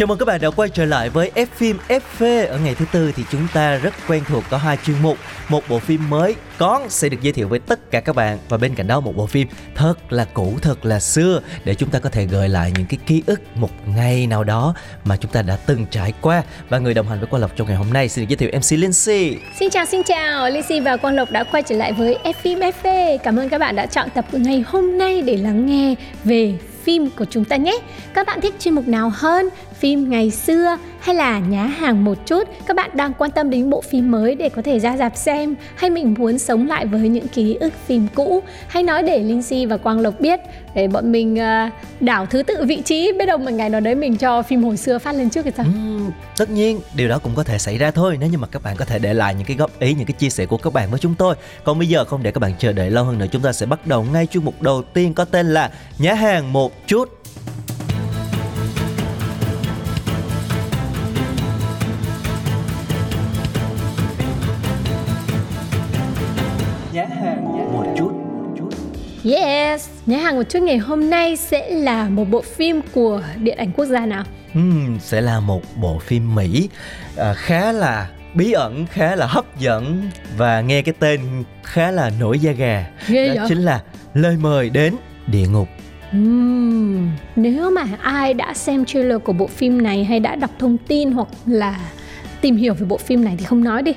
Chào mừng các bạn đã quay trở lại với F phim FV Ở ngày thứ tư thì chúng ta rất quen thuộc có hai chuyên mục Một bộ phim mới có sẽ được giới thiệu với tất cả các bạn Và bên cạnh đó một bộ phim thật là cũ, thật là xưa Để chúng ta có thể gợi lại những cái ký ức một ngày nào đó Mà chúng ta đã từng trải qua Và người đồng hành với Quang Lộc trong ngày hôm nay xin được giới thiệu MC Lindsay Xin chào xin chào, Lindsay và Quang Lộc đã quay trở lại với F phim FV. Cảm ơn các bạn đã chọn tập ngày hôm nay để lắng nghe về phim của chúng ta nhé. Các bạn thích chuyên mục nào hơn? Phim ngày xưa hay là nhá hàng một chút? Các bạn đang quan tâm đến bộ phim mới để có thể ra dạp xem hay mình muốn sống lại với những ký ức phim cũ? Hãy nói để linh si và Quang Lộc biết để bọn mình ờ, đảo thứ tự vị trí biết đâu một ngày nào đấy mình cho phim hồi xưa phát lên trước thì sao? Ừm, tất nhiên điều đó cũng có thể xảy ra thôi nếu như mà các bạn có thể để lại những cái góp ý những cái chia sẻ của các bạn với chúng tôi còn bây giờ không để các bạn chờ đợi lâu hơn nữa chúng ta sẽ bắt đầu ngay chuyên mục đầu tiên có tên là nhá hàng một chút Yes, nhá hàng một chút ngày hôm nay sẽ là một bộ phim của điện ảnh quốc gia nào? Ừm, sẽ là một bộ phim Mỹ à, khá là bí ẩn, khá là hấp dẫn và nghe cái tên khá là nổi da gà. Ghê Đó vậy? chính là lời mời đến địa ngục. Ừm, nếu mà ai đã xem trailer của bộ phim này hay đã đọc thông tin hoặc là tìm hiểu về bộ phim này thì không nói đi.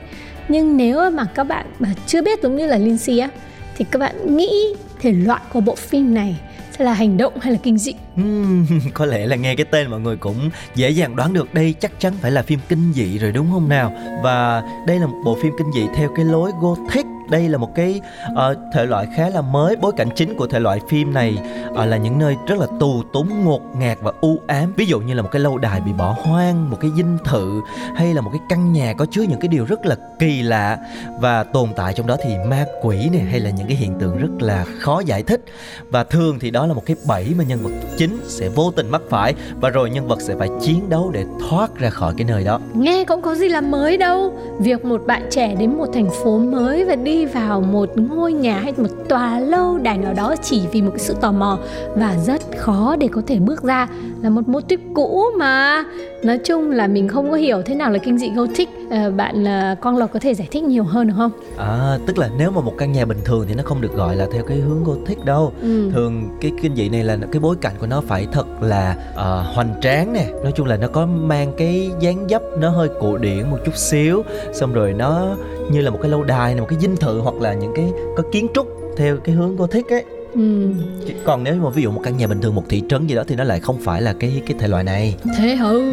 Nhưng nếu mà các bạn mà chưa biết giống như là Lindsay á thì các bạn nghĩ thể loại của bộ phim này sẽ là hành động hay là kinh dị? Có lẽ là nghe cái tên mọi người cũng dễ dàng đoán được đây chắc chắn phải là phim kinh dị rồi đúng không nào? Và đây là một bộ phim kinh dị theo cái lối gothic đây là một cái uh, thể loại khá là mới. Bối cảnh chính của thể loại phim này uh, là những nơi rất là tù túng ngột ngạt và u ám. Ví dụ như là một cái lâu đài bị bỏ hoang một cái dinh thự hay là một cái căn nhà có chứa những cái điều rất là kỳ lạ và tồn tại trong đó thì ma quỷ này hay là những cái hiện tượng rất là khó giải thích. Và thường thì đó là một cái bẫy mà nhân vật chính sẽ vô tình mắc phải và rồi nhân vật sẽ phải chiến đấu để thoát ra khỏi cái nơi đó. Nghe cũng có gì là mới đâu. Việc một bạn trẻ đến một thành phố mới và đi vào một ngôi nhà hay một tòa lâu đài nào đó chỉ vì một cái sự tò mò và rất khó để có thể bước ra là một mô típ cũ mà nói chung là mình không có hiểu thế nào là kinh dị gothic à, bạn à, Quang Lộc có thể giải thích nhiều hơn được không? À, tức là nếu mà một căn nhà bình thường thì nó không được gọi là theo cái hướng gothic đâu. Ừ. Thường cái kinh dị này là cái bối cảnh của nó phải thật là ờ, hoành tráng nè. Nói chung là nó có mang cái dáng dấp nó hơi cổ điển một chút xíu. Xong rồi nó như là một cái lâu đài, một cái dinh thự hoặc là những cái có kiến trúc theo cái hướng gothic ấy. Ừ. Còn nếu mà ví dụ một căn nhà bình thường một thị trấn gì đó thì nó lại không phải là cái cái thể loại này. Thế hả? Ừ.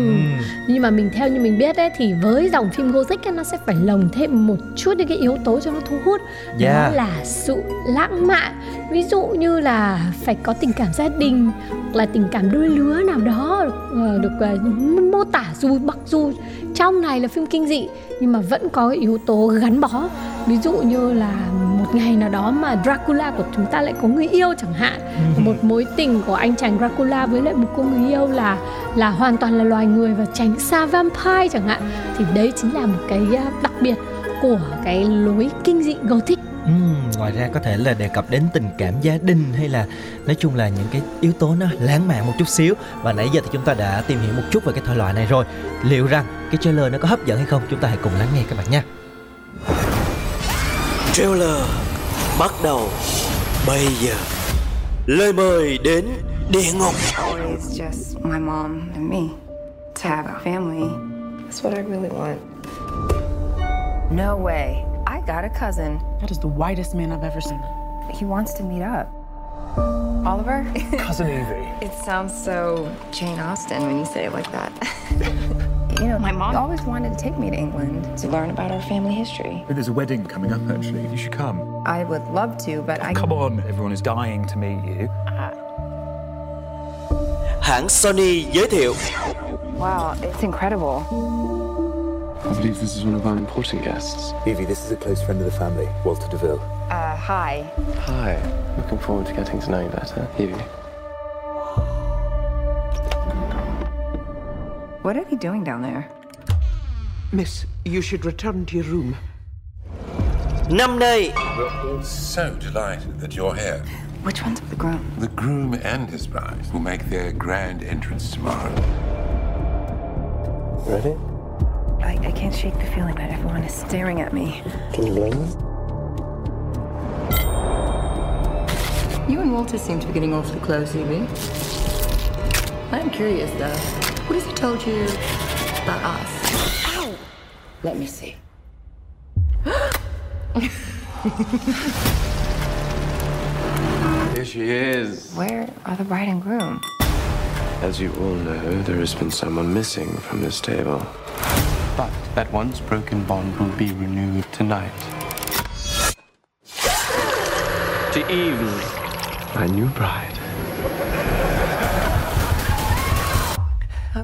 nhưng mà mình theo như mình biết ấy thì với dòng phim Gothic ấy, nó sẽ phải lồng thêm một chút những cái yếu tố cho nó thu hút đó Yeah. là sự lãng mạn ví dụ như là phải có tình cảm gia đình hoặc là tình cảm đôi lứa nào đó ờ, được ờ, mô tả dù mặc dù trong này là phim kinh dị nhưng mà vẫn có yếu tố gắn bó ví dụ như là một ngày nào đó mà Dracula của chúng ta lại có người yêu chẳng hạn. Một mối tình của anh chàng Dracula với lại một cô người yêu là là hoàn toàn là loài người và tránh xa vampire chẳng hạn. Thì đấy chính là một cái à, đặc biệt của cái lối kinh dị gothic. Ừm, ngoài ra có thể là đề cập đến tình cảm gia đình hay là nói chung là những cái yếu tố nó lãng mạn một chút xíu. Và nãy giờ thì chúng ta đã tìm hiểu một chút về cái thể loại này rồi. Liệu rằng cái trailer nó có hấp dẫn hay không? Chúng ta hãy cùng lắng nghe các bạn nha trailer bắt đầu bây giờ lời mời đến địa ngục always just my mom and me to have a family. That's what I really want. No way. I got a cousin. That is the whitest man I've ever seen. He wants to meet up. Oliver? Cousin Evie. it sounds so Jane Austen when you say it like that. you know, my mom always wanted to take me to England to learn about our family history. There's a wedding coming up, actually. You should come. I would love to, but I Come on, everyone is dying to meet you. hãng Sony giới thiệu. Wow, it's incredible. I believe this is one of our important guests. Evie, this is a close friend of the family, Walter DeVille. Uh, hi. Hi. Looking forward to getting to know you better, Evie. What are they doing down there? Miss, you should return to your room. Năm nay, We're all so delighted that you're here. Which one's with the groom? The groom and his bride will make their grand entrance tomorrow. Ready? I, I can't shake the feeling that everyone is staring at me. Can you blame them? You and Walter seem to be getting awfully close, Evie. I'm curious, though. What has he told you about us? Ow! Let me see. Here she is. Where are the bride and groom? As you all know, there has been someone missing from this table. But that once broken bond will be renewed tonight. To Evie, my new bride.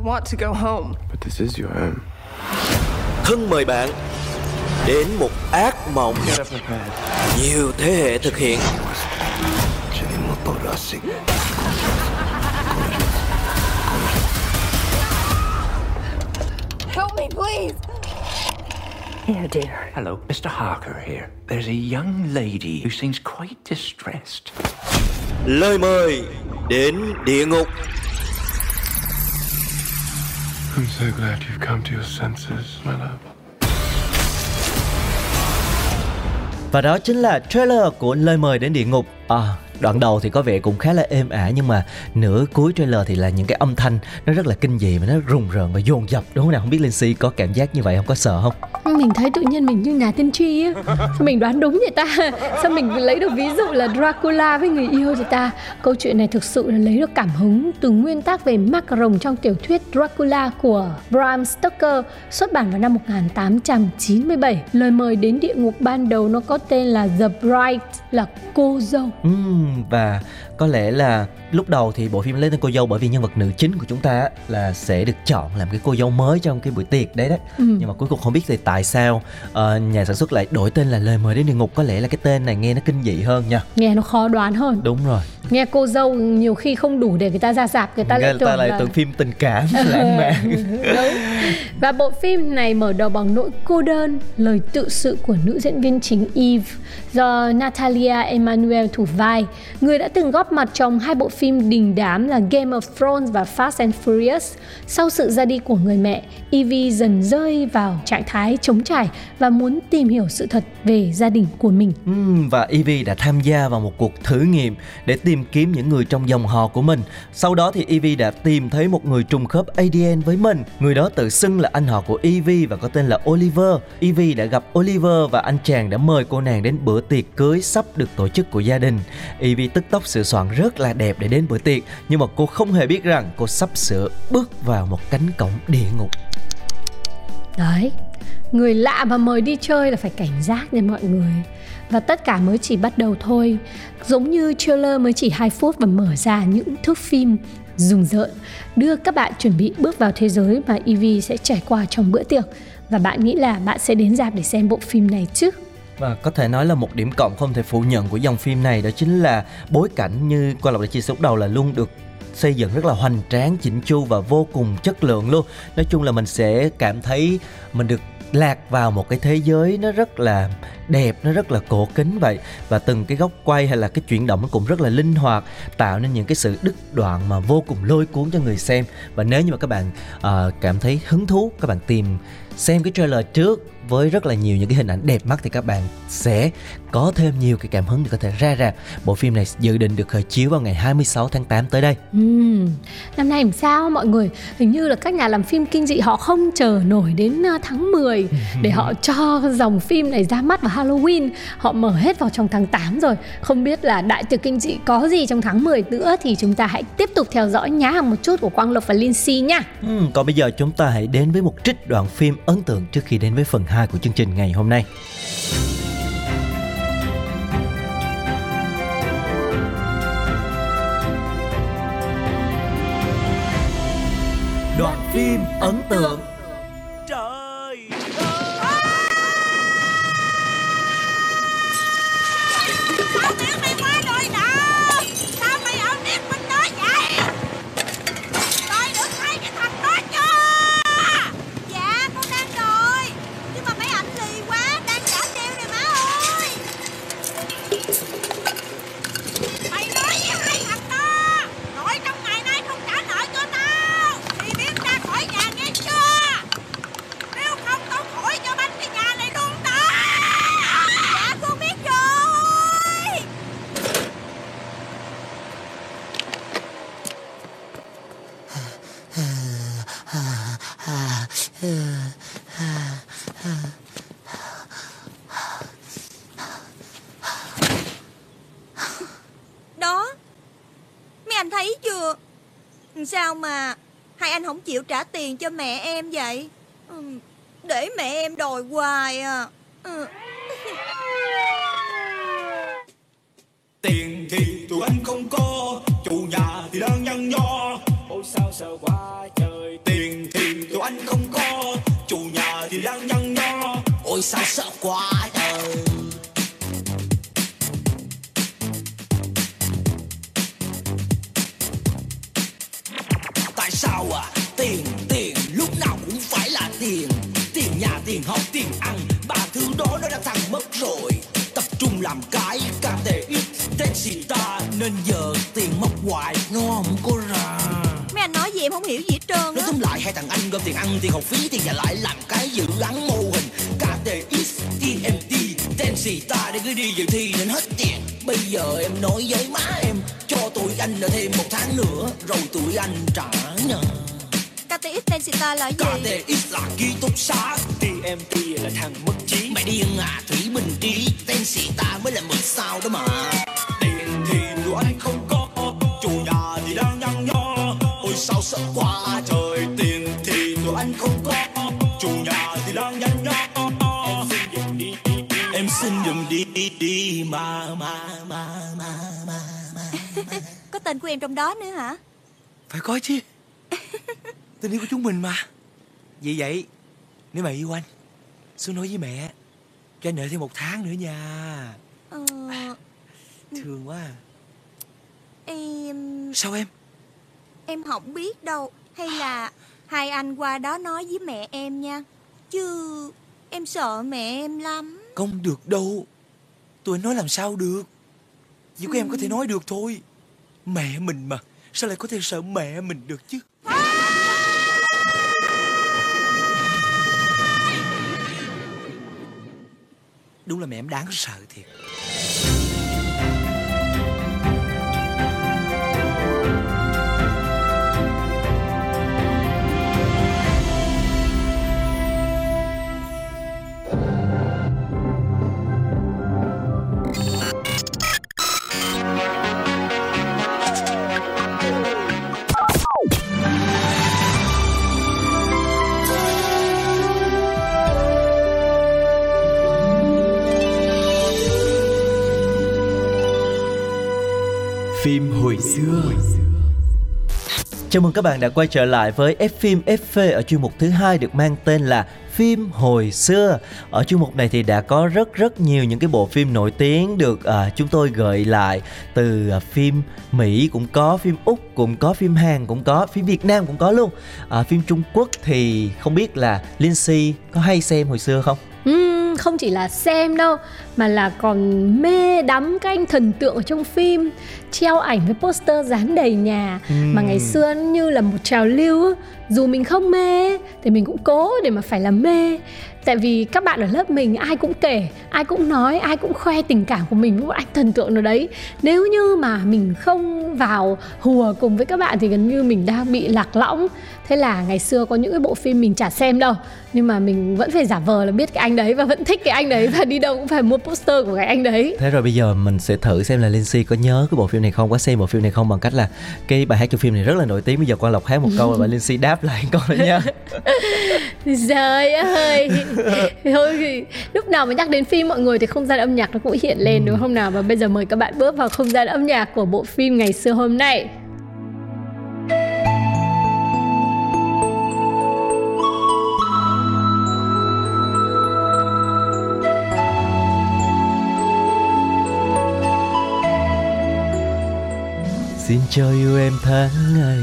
Want to go home. But this is your home. Thân mời bạn đến một ác mộng nhiều thế hệ thực hiện. Help me, please! Here, dear. Hello, Mr. Harker here. There's a young lady who seems quite distressed. Lời mời đến địa ngục. I'm so glad you've come to your senses, my love. Và đó chính là trailer của Lời mời đến địa ngục. À, đoạn đầu thì có vẻ cũng khá là êm ả nhưng mà nửa cuối trailer thì là những cái âm thanh nó rất là kinh dị và nó rùng rợn và dồn dập đúng không nào? Không biết Linh Si có cảm giác như vậy không? Có sợ không? mình thấy tự nhiên mình như nhà tiên tri á mình đoán đúng vậy ta sao mình lấy được ví dụ là Dracula với người yêu vậy ta câu chuyện này thực sự là lấy được cảm hứng từ nguyên tác về macaron trong tiểu thuyết Dracula của Bram Stoker xuất bản vào năm 1897 lời mời đến địa ngục ban đầu nó có tên là The Bride là cô dâu Ừm, và có lẽ là lúc đầu thì bộ phim lấy tên cô dâu bởi vì nhân vật nữ chính của chúng ta là sẽ được chọn làm cái cô dâu mới trong cái buổi tiệc đấy đấy Ừ. nhưng mà cuối cùng không biết thì tại sao ờ, nhà sản xuất lại đổi tên là lời mời đến địa ngục. Có lẽ là cái tên này nghe nó kinh dị hơn nha. Nghe nó khó đoán hơn. Đúng rồi nghe cô dâu nhiều khi không đủ để người ta ra dạp người ta lại người tưởng ta lại là tưởng phim tình cảm lãng mạn Đúng. Và bộ phim này mở đầu bằng nỗi cô đơn, lời tự sự của nữ diễn viên chính Eve do Natalia Emmanuel thủ vai, người đã từng góp mặt trong hai bộ phim đình đám là Game of Thrones và Fast and Furious. Sau sự ra đi của người mẹ, Evie dần rơi vào trạng thái trống trải và muốn tìm hiểu sự thật về gia đình của mình. Ừm, và Evie đã tham gia vào một cuộc thử nghiệm để tìm tìm kiếm những người trong dòng họ của mình. Sau đó thì Evie đã tìm thấy một người trùng khớp ADN với mình. Người đó tự xưng là anh họ của Evie và có tên là Oliver. Evie đã gặp Oliver và anh chàng đã mời cô nàng đến bữa tiệc cưới sắp được tổ chức của gia đình. Evie tức tốc sửa soạn rất là đẹp để đến bữa tiệc, nhưng mà cô không hề biết rằng cô sắp sửa bước vào một cánh cổng địa ngục. Đấy, người lạ mà mời đi chơi là phải cảnh giác nha mọi người. Và tất cả mới chỉ bắt đầu thôi. Giống như trailer mới chỉ 2 phút và mở ra những thước phim rùng rợn đưa các bạn chuẩn bị bước vào thế giới mà Evie sẽ trải qua trong bữa tiệc. Và bạn nghĩ là bạn sẽ đến dạp để xem bộ phim này chứ? Và có thể nói là một điểm cộng không thể phủ nhận của dòng phim này đó chính là bối cảnh như qua Lộc đã chia sẻ lúc đầu là luôn được xây dựng rất là hoành tráng, chỉnh chu và vô cùng chất lượng luôn. Nói chung là mình sẽ cảm thấy mình được lạc vào một cái thế giới nó rất là đẹp nó rất là cổ kính vậy. Và từng cái góc quay hay là cái chuyển động nó cũng rất là linh hoạt tạo nên những cái sự đứt đoạn mà vô cùng lôi cuốn cho người xem. Và nếu như mà các bạn uh, cảm thấy hứng thú các bạn tìm xem cái trailer trước với rất là nhiều những cái hình ảnh đẹp mắt thì các bạn sẽ có thêm nhiều cái cảm hứng để có thể ra rạp. Bộ phim này dự định được khởi chiếu vào ngày 26 tháng 8 tới đây. Uhm, năm nay làm sao mọi người? Hình như là các nhà làm phim kinh dị họ không chờ nổi đến ờ, tháng 10 để họ cho dòng phim này ra mắt vào Halloween. Họ mở hết vào trong tháng 8 rồi. Không biết là đại tiệc kinh dị có gì trong tháng 10 nữa thì chúng ta hãy tiếp tục theo dõi nhá hàng một chút của Quang Lộc và Linh Si nha. Uhm, còn bây giờ chúng ta hãy đến với một trích đoạn phim ấn tượng trước khi đến với phần 2 2 của chương trình ngày hôm nay. Đoạn phim ấn tượng tiền cho mẹ em vậy? Ừ, Để mẹ em đòi hoài à. Ừ. Tiền thì tụi anh không có Chủ nhà thì đang nhăn nho Ôi sao sợ quá trời. Tiền thì tụi anh không có Chủ nhà thì đang nhăn nho Ôi sao sợ quá thằng mất rồi. Tập trung làm cái KTX xì ta Nên giờ tiền mất hoài. Nó không có ra. Mấy anh nói gì em không hiểu gì hết trơn Nói tóm lại hai thằng anh gom tiền ăn tiền học phí tiền nhà lại làm cái dự án mô hình KTX TMT xì ta để cứ đi dự thi nên hết tiền. Bây giờ em nói với má em cho tụi anh là thêm một tháng nữa rồi tụi anh trả nha KTX Tensita là gì? KTX là ký túc xá. TMT là thằng mất trí. Mày điên à Thủy Bình Trí Tên xì ta mới là mực sao đó mà. Tiền thì tụi anh không có Chủ nhà thì đang nhăn nho Ôi sao sợ quá trời Tiền thì tụi anh không có Chủ nhà thì đang nhăn nho Em xin giùm đi Em xin đi đi đi mà mà mà mà mà Có tên của em trong đó nữa hả? Phải có chứ Tình yêu của chúng mình mà. Vì vậy Nếu mà yêu anh Xuống nói với mẹ Cho anh đợi thêm một tháng nữa nha. Ờ. Thương quá à. Em Sao em? Em không biết đâu Hay là Hai anh qua đó nói với mẹ em nha. Chứ Em sợ mẹ em lắm. Không được đâu. Tụi anh nói làm sao được? Chỉ có em có thể nói được thôi. Mẹ mình mà Sao lại có thể sợ mẹ mình được chứ Đúng là mẹ em đáng sợ thiệt. Chào mừng các bạn đã quay trở lại với F phim FV ở chuyên mục thứ hai được mang tên là phim hồi xưa. Ở chuyên mục này thì đã có rất rất nhiều những cái bộ phim nổi tiếng được à, chúng tôi gợi lại từ à, phim Mỹ cũng có, phim Úc cũng có, phim Hàn cũng có, phim Việt Nam cũng có luôn. À, phim Trung Quốc thì không biết là linh si có hay xem hồi xưa không? Không chỉ là xem đâu mà là còn mê đắm các anh thần tượng ở trong phim treo ảnh với poster dán đầy nhà. Ừm. mà ngày xưa như là một trào lưu dù mình không mê thì mình cũng cố để mà phải là mê. Tại vì các bạn ở lớp mình ai cũng kể ai cũng nói ai cũng khoe tình cảm của mình với một anh thần tượng nào đấy. Nếu như mà mình không vào hùa cùng với các bạn thì gần như mình đang bị lạc lõng thế là ngày xưa có những cái bộ phim mình chả xem đâu nhưng mà mình vẫn phải giả vờ là biết cái anh đấy và vẫn thích cái anh đấy và đi đâu cũng phải mua poster của cái anh đấy Thế rồi bây giờ mình sẽ thử xem là Lindsay có nhớ cái bộ phim này không, có xem bộ phim này không bằng cách là cái bài hát trong phim này rất là nổi tiếng. Bây giờ Quang Lộc hát một câu và Lindsay đáp lại câu đó nha. Trời ơi Thôi thì lúc nào mà nhắc đến phim mọi người thì không gian âm nhạc nó cũng hiện lên đúng không nào Và bây giờ mời các bạn bước vào không gian âm nhạc của bộ phim ngày xưa hôm nay cho yêu em tháng ngày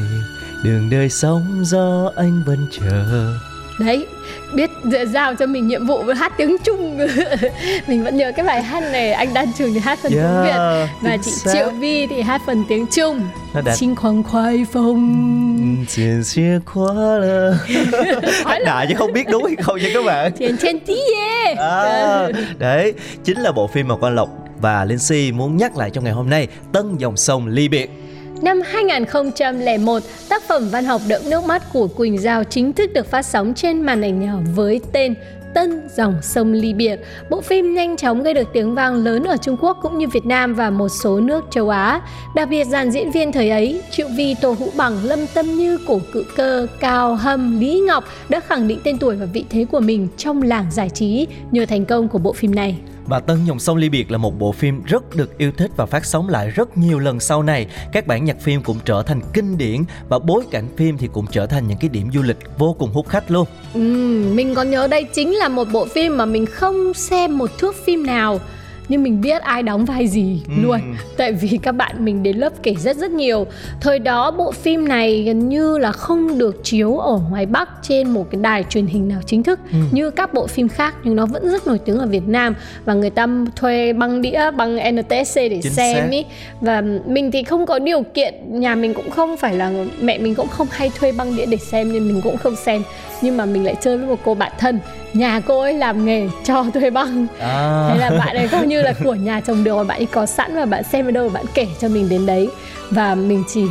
đường đời sóng gió anh vẫn chờ. Đấy biết giao cho mình nhiệm vụ hát tiếng Trung. Mình vẫn nhớ cái bài hát này anh Đan Trường thì hát phần Yeah, tiếng Việt và chị xác. Triệu Vi thì hát phần tiếng Trung. Đã- Xin khoan khoai phong. Chuyện xưa quá Hát đại chứ không biết đúng hay không nha các bạn. Tiền trên tí à, Đấy, chính là bộ phim mà Quang Lộc và Linh Si muốn nhắc lại trong ngày hôm nay Tân dòng sông ly biệt Năm 2001, tác phẩm văn học Đẫm nước mắt của Quỳnh Giao chính thức được phát sóng trên màn ảnh nhỏ với tên Tân dòng sông ly biệt. Bộ phim nhanh chóng gây được tiếng vang lớn ở Trung Quốc cũng như Việt Nam và một số nước châu Á. Đặc biệt dàn diễn viên thời ấy, Triệu Vi, Tô Hữu Bằng, Lâm Tâm Như, Cổ Cự Cơ, Cao Hâm, Lý Ngọc đã khẳng định tên tuổi và vị thế của mình trong làng giải trí nhờ thành công của bộ phim này. Và Tân dòng sông ly biệt là một bộ phim rất được yêu thích và phát sóng lại rất nhiều lần sau này. Các bản nhạc phim cũng trở thành kinh điển và bối cảnh phim thì cũng trở thành những cái điểm du lịch vô cùng hút khách luôn. Ừ, mình còn nhớ đây chính là một bộ phim mà mình không xem một thước phim nào nhưng mình biết ai đóng vai gì Ừm. luôn tại vì các bạn mình đến lớp kể rất rất nhiều thời đó bộ phim này gần như là không được chiếu ở ngoài bắc trên một cái đài truyền hình nào chính thức Ừm. như các bộ phim khác nhưng nó vẫn rất nổi tiếng ở Việt Nam và người ta thuê băng đĩa băng NTSC để Chính xem xác. ý và mình thì không có điều kiện nhà mình cũng không phải là mẹ mình cũng không hay thuê băng đĩa để xem nên mình cũng không xem nhưng mà mình lại chơi với một cô bạn thân nhà cô ấy làm nghề cho thuê băng À. thế là bạn ấy coi như là của nhà chồng được và bạn ấy có sẵn và bạn xem ở đâu bạn kể cho mình đến đấy và mình chỉ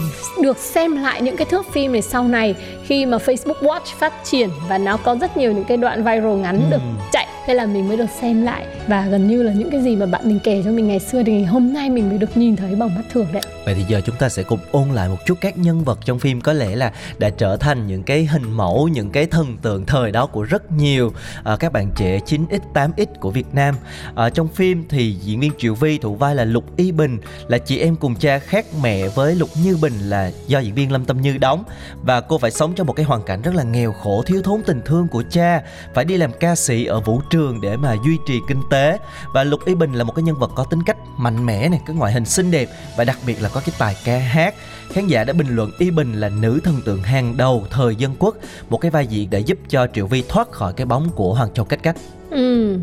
được xem lại những cái thước phim này sau này khi mà Facebook Watch phát triển và nó có rất nhiều những cái đoạn viral ngắn Ừ. được chạy thế là mình mới được xem lại và gần như là những cái gì mà bạn mình kể cho mình ngày xưa thì hôm nay mình mới được nhìn thấy bằng mắt thường đấy Vậy thì giờ chúng ta sẽ cùng ôn lại một chút các nhân vật trong phim có lẽ là đã trở thành những cái hình mẫu, những cái thần tượng thời đó của rất nhiều à, các bạn trẻ 9x, 8x của Việt Nam. À, trong phim thì diễn viên Triệu Vi thủ vai là Lục Y Bình là chị em cùng cha khác mẹ với Lục Như Bình là do diễn viên Lâm Tâm Như đóng. Và cô phải sống trong một cái hoàn cảnh rất là nghèo khổ, thiếu thốn tình thương của cha, phải đi làm ca sĩ ở vũ trường để mà duy trì kinh tế. Và Lục Y Bình là một cái nhân vật có tính cách mạnh mẽ này, cái ngoại hình xinh đẹp. Và đặc biệt là có cái tài ca hát. Khán giả đã bình luận Y Bình là nữ thần tượng hàng đầu thời dân quốc, một cái vai diễn để giúp cho Triệu Vi thoát khỏi cái bóng của Hoàng Châu Cách Cách. Ừ.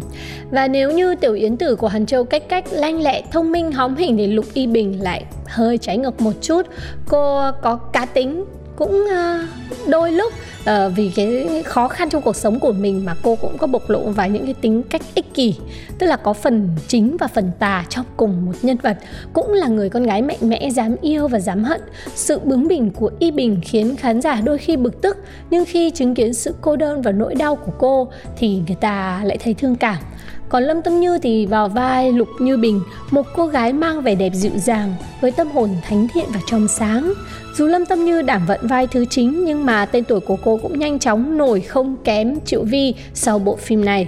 Và nếu như tiểu yến tử của Hàn Châu cách cách lanh lẹ, thông minh, hóm hình thì Lục Y Bình lại hơi trái ngược một chút. Cô có cá tính cũng ờ, đôi lúc ờ, vì cái khó khăn trong cuộc sống của mình mà cô cũng có bộc lộ vài những cái tính cách ích kỷ, tức là có phần chính và phần tà trong cùng một nhân vật, cũng là người con gái mạnh mẽ, dám yêu và dám hận. Sự bướng bỉnh của y bình khiến khán giả đôi khi bực tức, nhưng khi chứng kiến sự cô đơn và nỗi đau của cô thì người ta lại thấy thương cảm còn Lâm Tâm Như thì vào vai Lục Như Bình, một cô gái mang vẻ đẹp dịu dàng, với tâm hồn thánh thiện và trong sáng. Dù Lâm Tâm Như đảm vận vai thứ chính nhưng mà tên tuổi của cô cũng nhanh chóng nổi không kém Triệu Vi sau bộ phim này.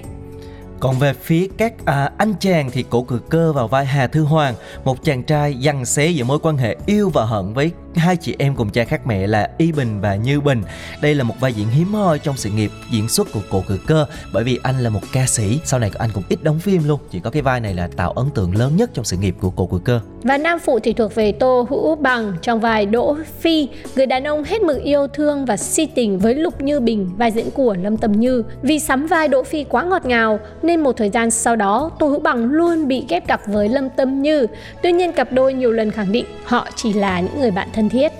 Còn về phía các à, anh chàng thì cổ cử cơ vào vai Hà Thư Hoàng, một chàng trai dằn xé giữa mối quan hệ yêu và hận với hai chị em cùng cha khác mẹ là Y Bình và Như Bình. Đây là một vai diễn hiếm hoi trong sự nghiệp diễn xuất của cổ cử cơ bởi vì anh là một ca sĩ, sau này anh cũng ít đóng phim luôn, chỉ có cái vai này là tạo ấn tượng lớn nhất trong sự nghiệp của cổ cử cơ. Và nam phụ thì thuộc về Tô Hữu Bằng trong vai Đỗ Phi, người đàn ông hết mực yêu thương và si tình với Lục Như Bình, vai diễn của Lâm Tầm Như. Vì sắm vai Đỗ Phi quá ngọt ngào nên một thời gian sau đó Tô Hữu Bằng luôn bị ghép cặp với Lâm Tâm Như. Tuy nhiên cặp đôi nhiều lần khẳng định họ chỉ là những người bạn thân thiết.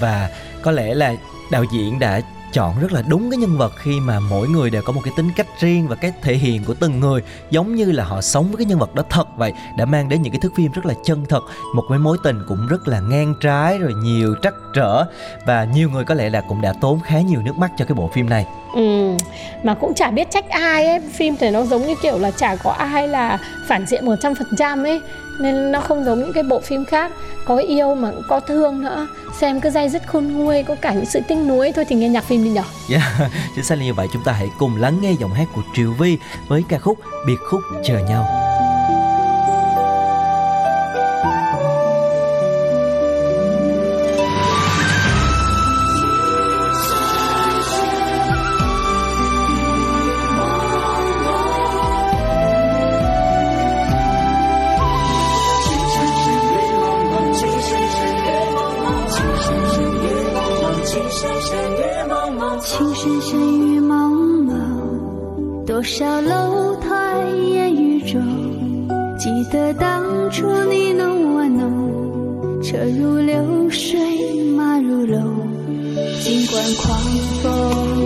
Và có lẽ là đạo diễn đã chọn rất là đúng cái nhân vật khi mà mỗi người đều có một cái tính cách riêng và cái thể hiện của từng người, giống như là họ sống với cái nhân vật đó thật vậy, đã mang đến những cái thước phim rất là chân thật, một cái mối tình cũng rất là ngang trái rồi nhiều trắc trở và nhiều người có lẽ là cũng đã tốn khá nhiều nước mắt cho cái bộ phim này Ừ, mà cũng chả biết trách ai ấy. Phim thì nó giống như kiểu là chả có ai là phản diện 100% ấy. Nên nó không giống những cái bộ phim khác. Có yêu mà cũng có thương nữa. Xem cứ dây dứt khôn nguôi Có cả những sự tinh núi Thôi thì nghe nhạc phim đi nhở. Yeah, chính xác là như vậy. Chúng ta hãy cùng lắng nghe giọng hát của Triều Vi với ca khúc Biệt khúc chờ nhau. 得当初你侬我侬，车如流水马如龙，尽管狂风。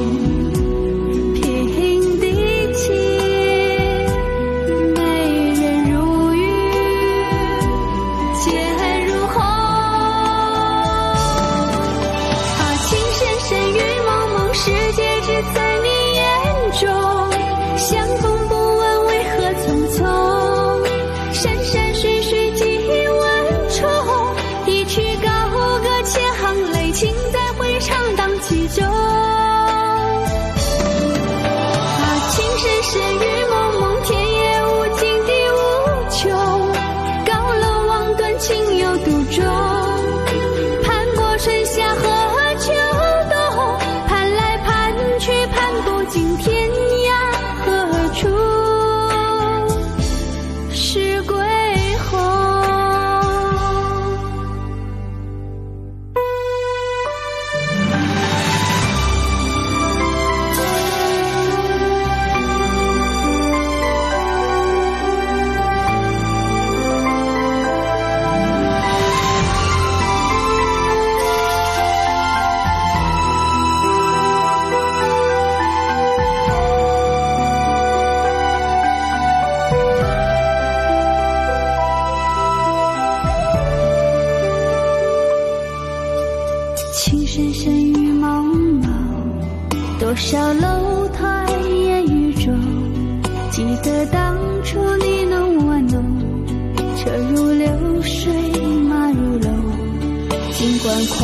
今天。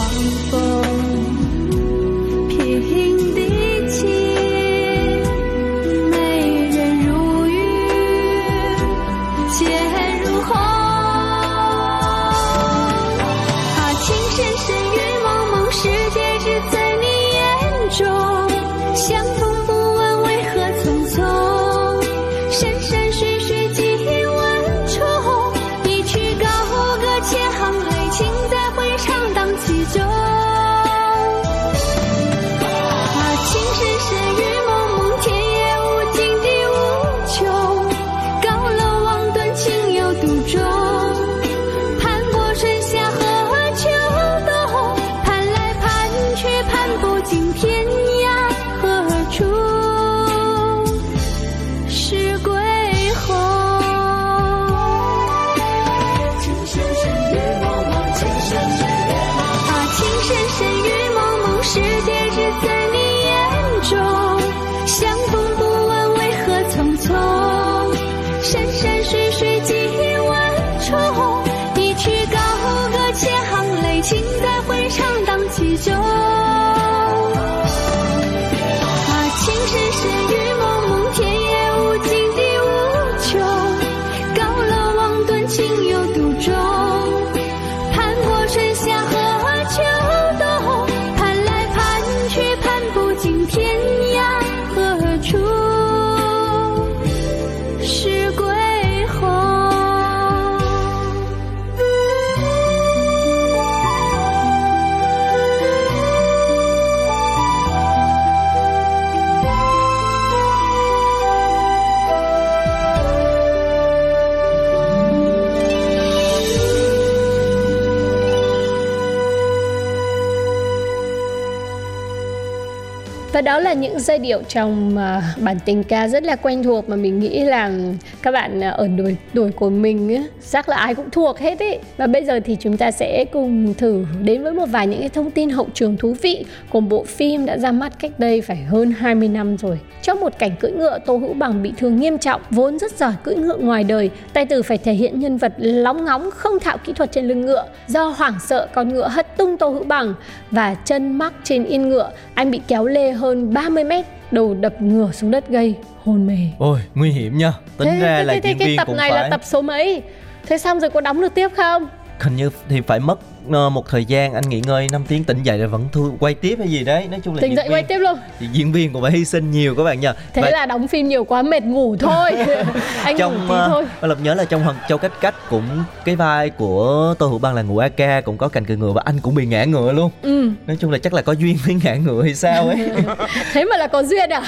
one for Và đó là những giai điệu trong uh, bản tình ca rất là quen thuộc mà mình nghĩ là các bạn à, ở tuổi tuổi của mình chắc là ai cũng thuộc hết ấy. Và bây giờ thì chúng ta sẽ cùng thử đến với một vài những cái thông tin hậu trường thú vị của bộ phim đã ra mắt cách đây phải hơn 20 năm rồi. Trong một cảnh cưỡi ngựa, Tô Hữu Bằng bị thương nghiêm trọng, vốn rất giỏi cưỡi ngựa ngoài đời, tài tử phải thể hiện nhân vật lóng ngóng không thạo kỹ thuật trên lưng ngựa. Do hoảng sợ con ngựa hất tung Tô Hữu Bằng và chân mắc trên yên ngựa, anh bị kéo lê hơn 30 mét đầu đập ngửa xuống đất gây hôn mê. Ôi, nguy hiểm nha. Tính thế, ra thế, là thế, diễn cái viên tập cũng này phải... là tập số mấy? Thế xong rồi có đóng được tiếp không? Hình như thì phải mất một thời gian anh nghỉ ngơi 5 tiếng tỉnh dậy rồi vẫn thu quay tiếp hay gì đấy. Nói chung là tỉnh dậy quay viên- tiếp luôn. thì diễn viên cũng phải hy sinh nhiều các bạn nhờ. Thế Và là đóng phim nhiều quá mệt ngủ thôi. Anh ngủ trong tí ờ, thôi. Lộc nhớ là trong Hoàng Châu Cách Cách cũng cái vai của Tô Hữu Bằng là ngụ AK cũng có cành cười ngựa và anh cũng bị ngã ngựa luôn. Ừ. Nói chung là chắc là có duyên với ngã ngựa hay sao ấy. Thế mà là có duyên à?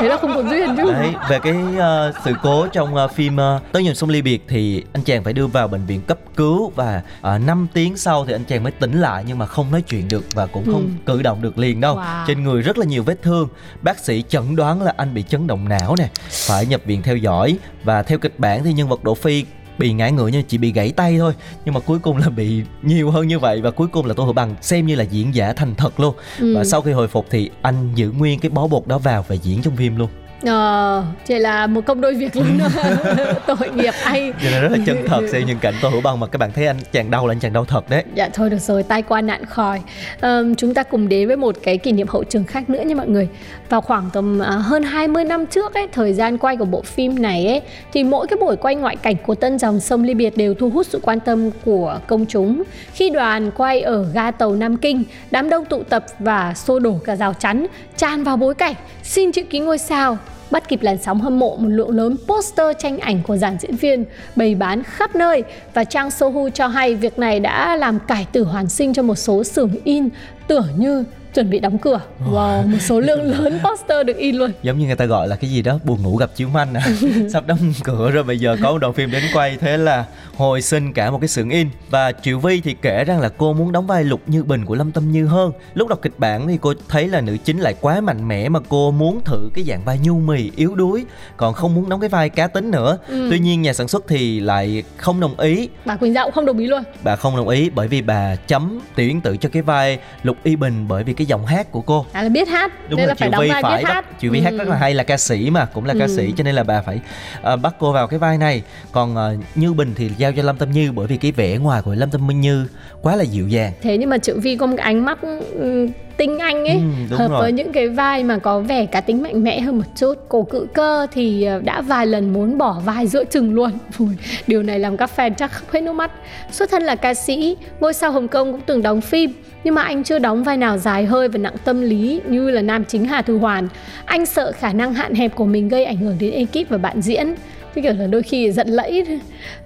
Thế là không có duyên chứ. Đấy, về cái ờ, sự cố trong ờ, phim uh, Tới nhầm sông ly biệt thì anh chàng phải đưa vào bệnh viện cấp cứu và uh, 5 tiếng sau thì anh chàng mới tỉnh lại nhưng mà không nói chuyện được và cũng không Ừ. cử động được liền đâu. Wow. Trên người rất là nhiều vết thương. Bác sĩ chẩn đoán là anh bị chấn động não nè, phải nhập viện theo dõi và theo kịch bản thì nhân vật Đỗ Phi bị ngã ngựa nhưng chỉ bị gãy tay thôi nhưng mà cuối cùng là bị nhiều hơn như vậy và cuối cùng là Tô Hữu Bằng xem như là diễn giả thành thật luôn Ừ. và sau khi hồi phục thì anh giữ nguyên cái bó bột đó vào và diễn trong phim luôn ờ chỉ là một công đôi việc luôn tội nghiệp anh Cho nên rất là chân thật xem những cảnh Tô Hữu Bằng mà các bạn thấy anh chàng đau là anh chàng đau thật đấy Dạ thôi được rồi, tai qua nạn khỏi. Ờm, chúng ta cùng đến với một cái kỷ niệm hậu trường khác nữa nha mọi người. Vào khoảng tầm à, hơn 20 năm trước ấy, thời gian quay của bộ phim này ấy, thì mỗi cái buổi quay ngoại cảnh của tân dòng sông Ly Biệt đều thu hút sự quan tâm của công chúng. Khi đoàn quay ở ga tàu Nam Kinh, đám đông tụ tập và xô đổ cả rào chắn, tràn vào bối cảnh, xin chữ ký ngôi sao, bắt kịp làn sóng hâm mộ một lượng lớn poster tranh ảnh của dàn diễn viên, bày bán khắp nơi. Và trang Sohu cho hay việc này đã làm cải tử hoàn sinh cho một số xưởng in tưởng như chuẩn bị đóng cửa. Wow, một số lượng lớn poster được in luôn. giống như người ta gọi là cái gì đó buồn ngủ gặp chiếu manh à sắp đóng cửa rồi bây giờ có một đoạn phim đến quay thế là hồi sinh cả một cái xưởng in và Triệu Vi thì kể rằng là cô muốn đóng vai Lục Như Bình của Lâm Tâm Như hơn lúc đọc kịch bản thì cô thấy là nữ chính lại quá mạnh mẽ mà cô muốn thử cái dạng vai nhu mì yếu đuối còn không muốn đóng cái vai cá tính nữa Ừ. tuy nhiên nhà sản xuất thì lại không đồng ý Bà Quỳnh Dạo không đồng ý luôn. bà không đồng ý bởi vì bà chấm tiểu yến tử cho cái vai Lục Y Bình bởi vì cái giọng hát của cô À là biết hát, đúng nên rồi là phải đóng vai phải biết hát. Triệu Vi hát Ừ. rất là hay là ca sĩ mà cũng là ca Ừ. sĩ cho nên là bà phải ờ, bắt cô vào cái vai này còn ờ, Như Bình thì giao cho Lâm Tâm Như bởi vì cái vẻ ngoài của Lâm Tâm Như quá là dịu dàng Thế nhưng mà Triệu Vi có một cái ánh mắt ừ, tinh anh ấy Ừ, hợp rồi. với những cái vai mà có vẻ cá tính mạnh mẽ hơn một chút. Cổ cự cơ thì ờ, đã vài lần muốn bỏ vai giữa chừng luôn. Ui, điều này làm các fan chắc khóc hết nước mắt. Xuất thân là ca sĩ ngôi sao Hồng Kông cũng từng đóng phim nhưng mà anh chưa đóng vai nào dài hơi và nặng tâm lý như là nam chính Hà Thư Hoàn. Anh sợ khả năng hạn hẹp của mình gây ảnh hưởng đến ekip và bạn diễn cái kiểu là đôi khi giận lẫy.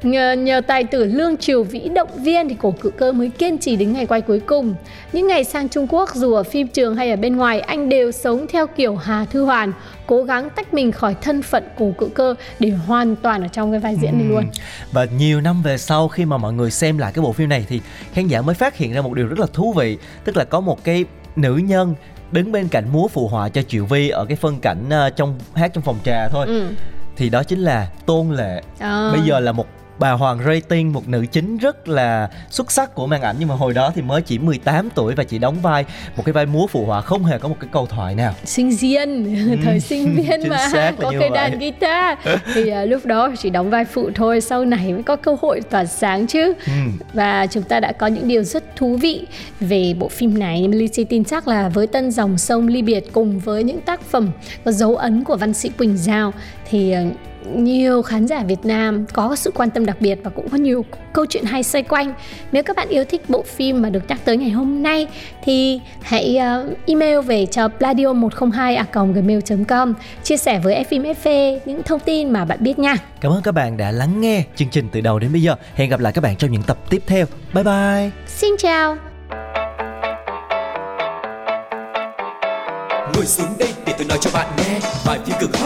Nhờ, nhờ tài tử lương triều vĩ động viên thì cổ cự cơ mới kiên trì đến ngày quay cuối cùng. Những ngày sang Trung Quốc dù ở phim trường hay ở bên ngoài anh đều sống theo kiểu Hà Thư Hoàn cố gắng tách mình khỏi thân phận cổ cự cơ để hoàn toàn ở trong cái vai diễn này luôn. Và nhiều năm về sau khi mà mọi người xem lại cái bộ phim này thì khán giả mới phát hiện ra một điều rất là thú vị tức là có một cái nữ nhân đứng bên cạnh múa phụ họa cho Triệu Vi ở cái phân cảnh ờ, trong hát trong phòng trà thôi. Ừ. thì đó chính là Tôn Lệ À. bây giờ là một bà Hoàng Rating một nữ chính rất là xuất sắc của màn ảnh. Nhưng mà hồi đó thì mới chỉ 18 tuổi và chỉ đóng vai một cái vai múa phụ họa không hề có một cái câu thoại nào. Sinh viên thời sinh viên Ừ, mà xác có cái vậy. đàn guitar. Thì à, lúc đó chỉ đóng vai phụ thôi sau này mới có cơ hội tỏa sáng chứ. Ừ. và chúng ta đã có những điều rất thú vị về bộ phim này. Nhưng Lizzy tin chắc là với tân dòng sông ly biệt cùng với những tác phẩm có dấu ấn của văn sĩ Quỳnh Giao thì ờ, nhiều khán giả Việt Nam có sự quan tâm đặc biệt và cũng có nhiều câu chuyện hay xoay quanh. Nếu các bạn yêu thích bộ phim mà được nhắc tới ngày hôm nay thì hãy ờ, email về cho pladio 102 gmail.com chia sẻ với Fim FV những thông tin mà bạn biết nha. Cảm ơn các bạn đã lắng nghe chương trình từ đầu đến bây giờ. Hẹn gặp lại các bạn trong những tập tiếp theo. Bye bye. Xin chào. Ngồi xuống đây để tôi nói cho bạn nghe Vài phim cực hot